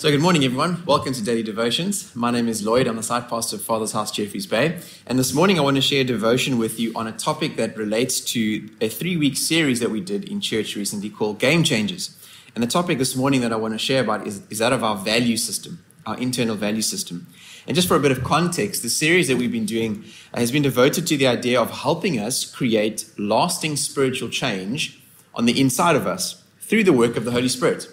So, good morning, everyone. Welcome to Daily Devotions. My name is Lloyd. I'm the site pastor of Father's House, Jeffreys Bay. And this morning, I want to share a devotion with you on a topic that relates to a three week series that we did in church recently called Game Changers. And the topic this morning that I want to share about is, is that of our value system, our internal value system. And just for a bit of context, the series that we've been doing has been devoted to the idea of helping us create lasting spiritual change on the inside of us through the work of the Holy Spirit.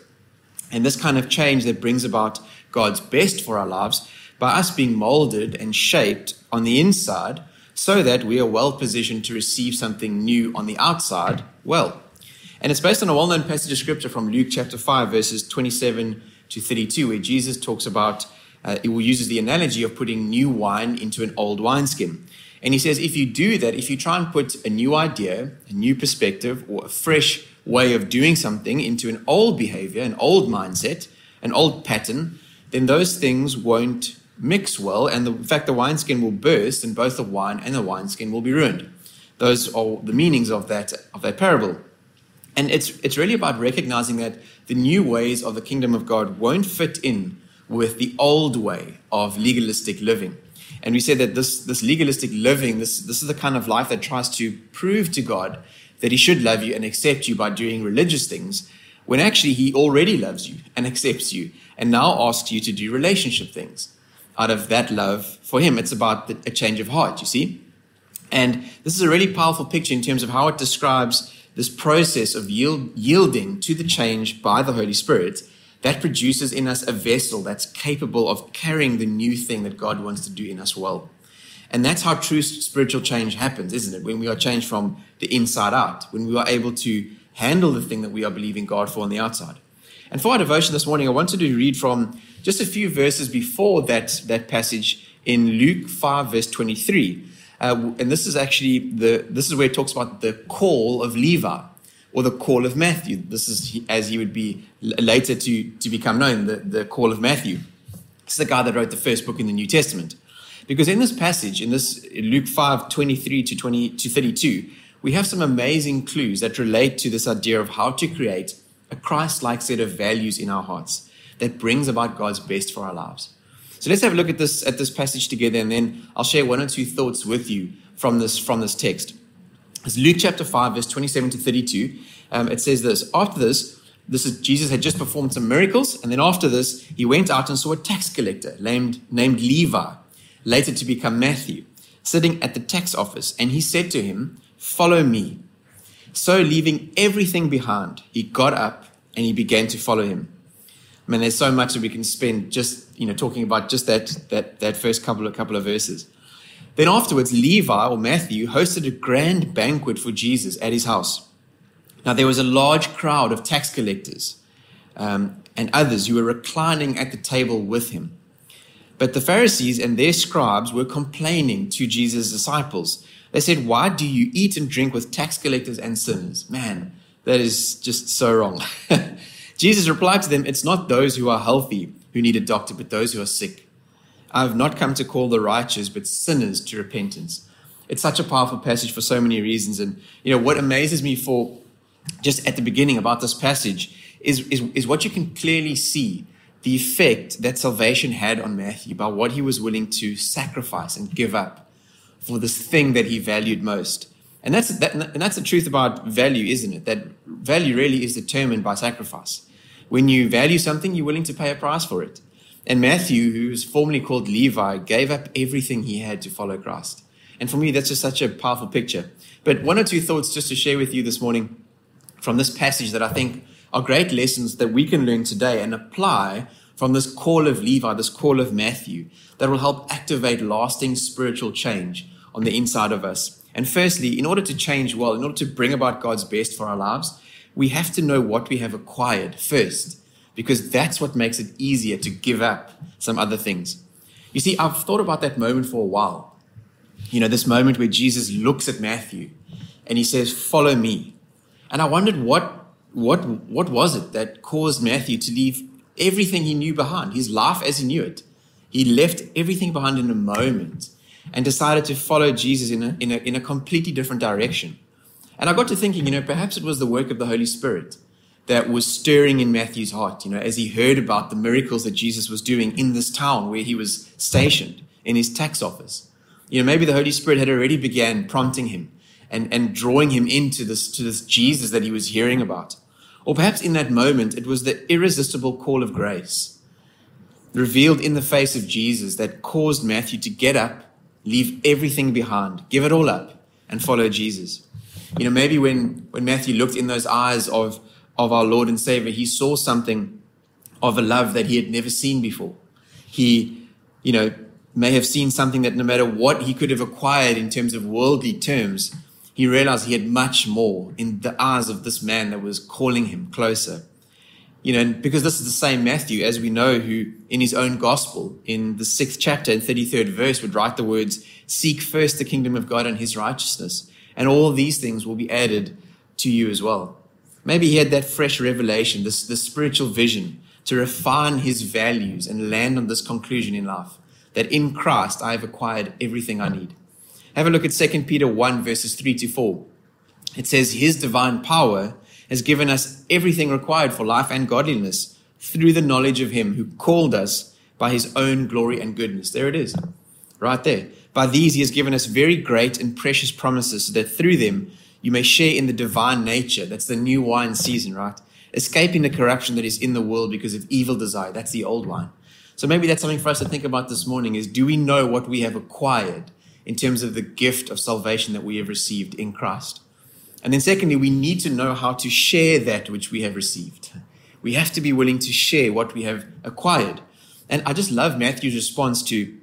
And this kind of change that brings about God's best for our lives by us being molded and shaped on the inside so that we are well positioned to receive something new on the outside well. And it's based on a well known passage of scripture from Luke chapter 5, verses 27 to 32, where Jesus talks about, uh, it uses the analogy of putting new wine into an old wineskin. And he says, if you do that, if you try and put a new idea, a new perspective, or a fresh way of doing something into an old behavior, an old mindset, an old pattern, then those things won't mix well. And the, in fact, the wineskin will burst, and both the wine and the wineskin will be ruined. Those are the meanings of that, of that parable. And it's, it's really about recognizing that the new ways of the kingdom of God won't fit in with the old way of legalistic living. And we said that this, this legalistic living, this, this is the kind of life that tries to prove to God that he should love you and accept you by doing religious things, when actually he already loves you and accepts you and now asks you to do relationship things out of that love for him. It's about a change of heart, you see? And this is a really powerful picture in terms of how it describes this process of yield, yielding to the change by the Holy Spirit that produces in us a vessel that's capable of carrying the new thing that God wants to do in us well. And that's how true spiritual change happens, isn't it? When we are changed from the inside out, when we are able to handle the thing that we are believing God for on the outside. And for our devotion this morning, I wanted to read from just a few verses before that, that passage in Luke 5, verse 23. Uh, and this is actually the this is where it talks about the call of Levi or the call of Matthew. This is as he would be later to, to become known, the, the call of Matthew. Is the guy that wrote the first book in the New Testament. Because in this passage, in this Luke 5, 23 to 20 to 32, we have some amazing clues that relate to this idea of how to create a Christ-like set of values in our hearts that brings about God's best for our lives. So let's have a look at this at this passage together, and then I'll share one or two thoughts with you from this from this text. It's Luke chapter 5, verse 27 to 32. Um, it says this After this, this is Jesus had just performed some miracles, and then after this, he went out and saw a tax collector named, named Levi later to become Matthew, sitting at the tax office, and he said to him, Follow me. So, leaving everything behind, he got up and he began to follow him. I mean, there's so much that we can spend just, you know, talking about just that, that, that first couple of, couple of verses. Then afterwards, Levi or Matthew hosted a grand banquet for Jesus at his house. Now, there was a large crowd of tax collectors um, and others who were reclining at the table with him. But the Pharisees and their scribes were complaining to Jesus' disciples. They said, Why do you eat and drink with tax collectors and sinners? Man, that is just so wrong. Jesus replied to them, It's not those who are healthy who need a doctor, but those who are sick. I have not come to call the righteous, but sinners to repentance. It's such a powerful passage for so many reasons. And, you know, what amazes me for just at the beginning about this passage is, is, is what you can clearly see the effect that salvation had on Matthew by what he was willing to sacrifice and give up for this thing that he valued most. And that's, that, and that's the truth about value, isn't it? That value really is determined by sacrifice. When you value something, you're willing to pay a price for it. And Matthew, who was formerly called Levi, gave up everything he had to follow Christ. And for me, that's just such a powerful picture. But one or two thoughts just to share with you this morning from this passage that I think are great lessons that we can learn today and apply from this call of Levi, this call of Matthew, that will help activate lasting spiritual change on the inside of us. And firstly, in order to change well, in order to bring about God's best for our lives, we have to know what we have acquired first, because that's what makes it easier to give up some other things. You see, I've thought about that moment for a while. You know, this moment where Jesus looks at Matthew and he says, Follow me. And I wondered what what what was it that caused Matthew to leave everything he knew behind, his life as he knew it. He left everything behind in a moment and decided to follow Jesus in a, in a, in a completely different direction. And I got to thinking, you know, perhaps it was the work of the Holy Spirit that was stirring in Matthew's heart, you know, as he heard about the miracles that Jesus was doing in this town where he was stationed in his tax office. You know, maybe the Holy Spirit had already began prompting him and, and drawing him into this, to this Jesus that he was hearing about. Or perhaps in that moment, it was the irresistible call of grace revealed in the face of Jesus that caused Matthew to get up, leave everything behind, give it all up, and follow Jesus. You know, maybe when, when Matthew looked in those eyes of, of our Lord and Savior, he saw something of a love that he had never seen before. He, you know, may have seen something that no matter what he could have acquired in terms of worldly terms, he realized he had much more in the eyes of this man that was calling him closer. You know, because this is the same Matthew, as we know, who in his own gospel, in the sixth chapter and 33rd verse, would write the words, Seek first the kingdom of God and his righteousness, and all these things will be added to you as well. Maybe he had that fresh revelation, this, this spiritual vision to refine his values and land on this conclusion in life that in Christ I have acquired everything I need. Have a look at 2 Peter 1, verses 3 to 4. It says, His divine power has given us everything required for life and godliness through the knowledge of Him who called us by His own glory and goodness. There it is, right there. By these He has given us very great and precious promises so that through them you may share in the divine nature. That's the new wine season, right? Escaping the corruption that is in the world because of evil desire. That's the old wine. So maybe that's something for us to think about this morning is do we know what we have acquired in terms of the gift of salvation that we have received in Christ? And then secondly, we need to know how to share that which we have received. We have to be willing to share what we have acquired. And I just love Matthew's response to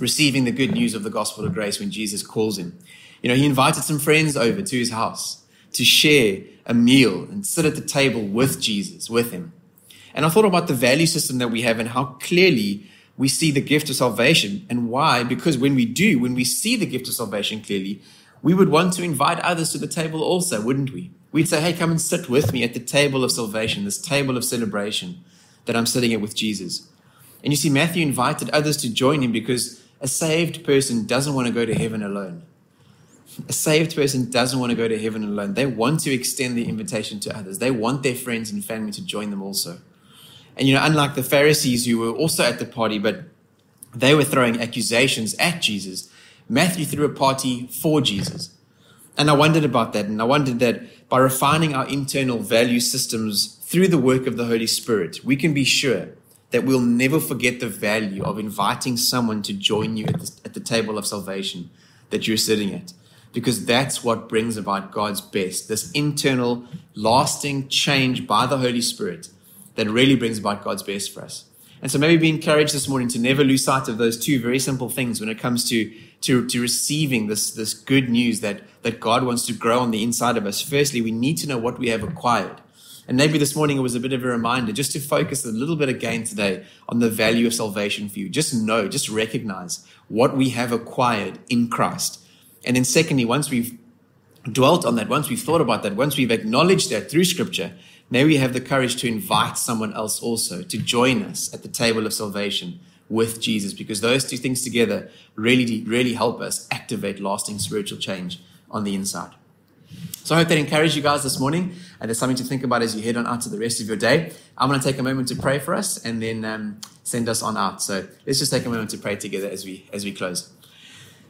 receiving the good news of the gospel of grace when Jesus calls him. You know, he invited some friends over to his house to share a meal and sit at the table with Jesus, with him. And I thought about the value system that we have and how clearly we see the gift of salvation and why. Because when we do, when we see the gift of salvation clearly, we would want to invite others to the table also, wouldn't we? We'd say, hey, come and sit with me at the table of salvation, this table of celebration that I'm sitting at with Jesus. And you see, Matthew invited others to join him because a saved person doesn't want to go to heaven alone. A saved person doesn't want to go to heaven alone. They want to extend the invitation to others. They want their friends and family to join them also. And, you know, unlike the Pharisees who were also at the party, but they were throwing accusations at Jesus, Matthew threw a party for Jesus. And I wondered about that. And I wondered that by refining our internal value systems through the work of the Holy Spirit, we can be sure that we'll never forget the value of inviting someone to join you at the, at the table of salvation that you're sitting at. Because that's what brings about God's best this internal, lasting change by the Holy Spirit that really brings about God's best for us. And so maybe be encouraged this morning to never lose sight of those two very simple things when it comes to, to, to receiving this, this good news that, that God wants to grow on the inside of us. Firstly, we need to know what we have acquired. And maybe this morning it was a bit of a reminder just to focus a little bit again today on the value of salvation for you. Just know, just recognize what we have acquired in Christ. And then secondly, once we've dwelt on that, once we've thought about that, once we've acknowledged that through scripture, May we have the courage to invite someone else also to join us at the table of salvation with Jesus, because those two things together really, really help us activate lasting spiritual change on the inside. So I hope that encouraged you guys this morning, and there's something to think about as you head on out to the rest of your day. I'm going to take a moment to pray for us, and then um, send us on out. So let's just take a moment to pray together as we as we close.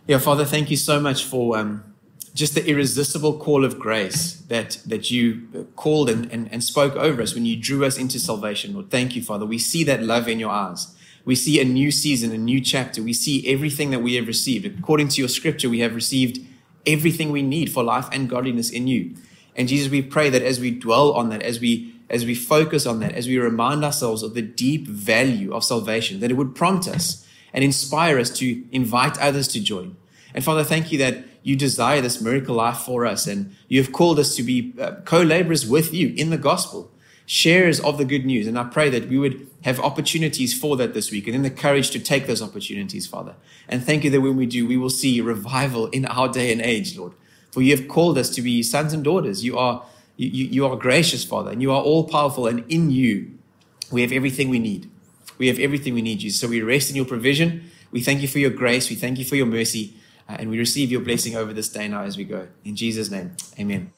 Yeah, Father, thank you so much for. Um, just the irresistible call of grace that, that you called and, and, and spoke over us when you drew us into salvation. Lord, thank you, Father. We see that love in your eyes. We see a new season, a new chapter. We see everything that we have received. According to your scripture, we have received everything we need for life and godliness in you. And Jesus, we pray that as we dwell on that, as we as we focus on that, as we remind ourselves of the deep value of salvation, that it would prompt us and inspire us to invite others to join. And Father, thank you that you desire this miracle life for us, and you have called us to be uh, co laborers with you in the gospel, sharers of the good news. And I pray that we would have opportunities for that this week and then the courage to take those opportunities, Father. And thank you that when we do, we will see revival in our day and age, Lord. For you have called us to be sons and daughters. You are, you, you are gracious, Father, and you are all powerful, and in you we have everything we need. We have everything we need, Jesus. So we rest in your provision. We thank you for your grace. We thank you for your mercy. Uh, and we receive your blessing over this day now as we go. In Jesus' name, amen.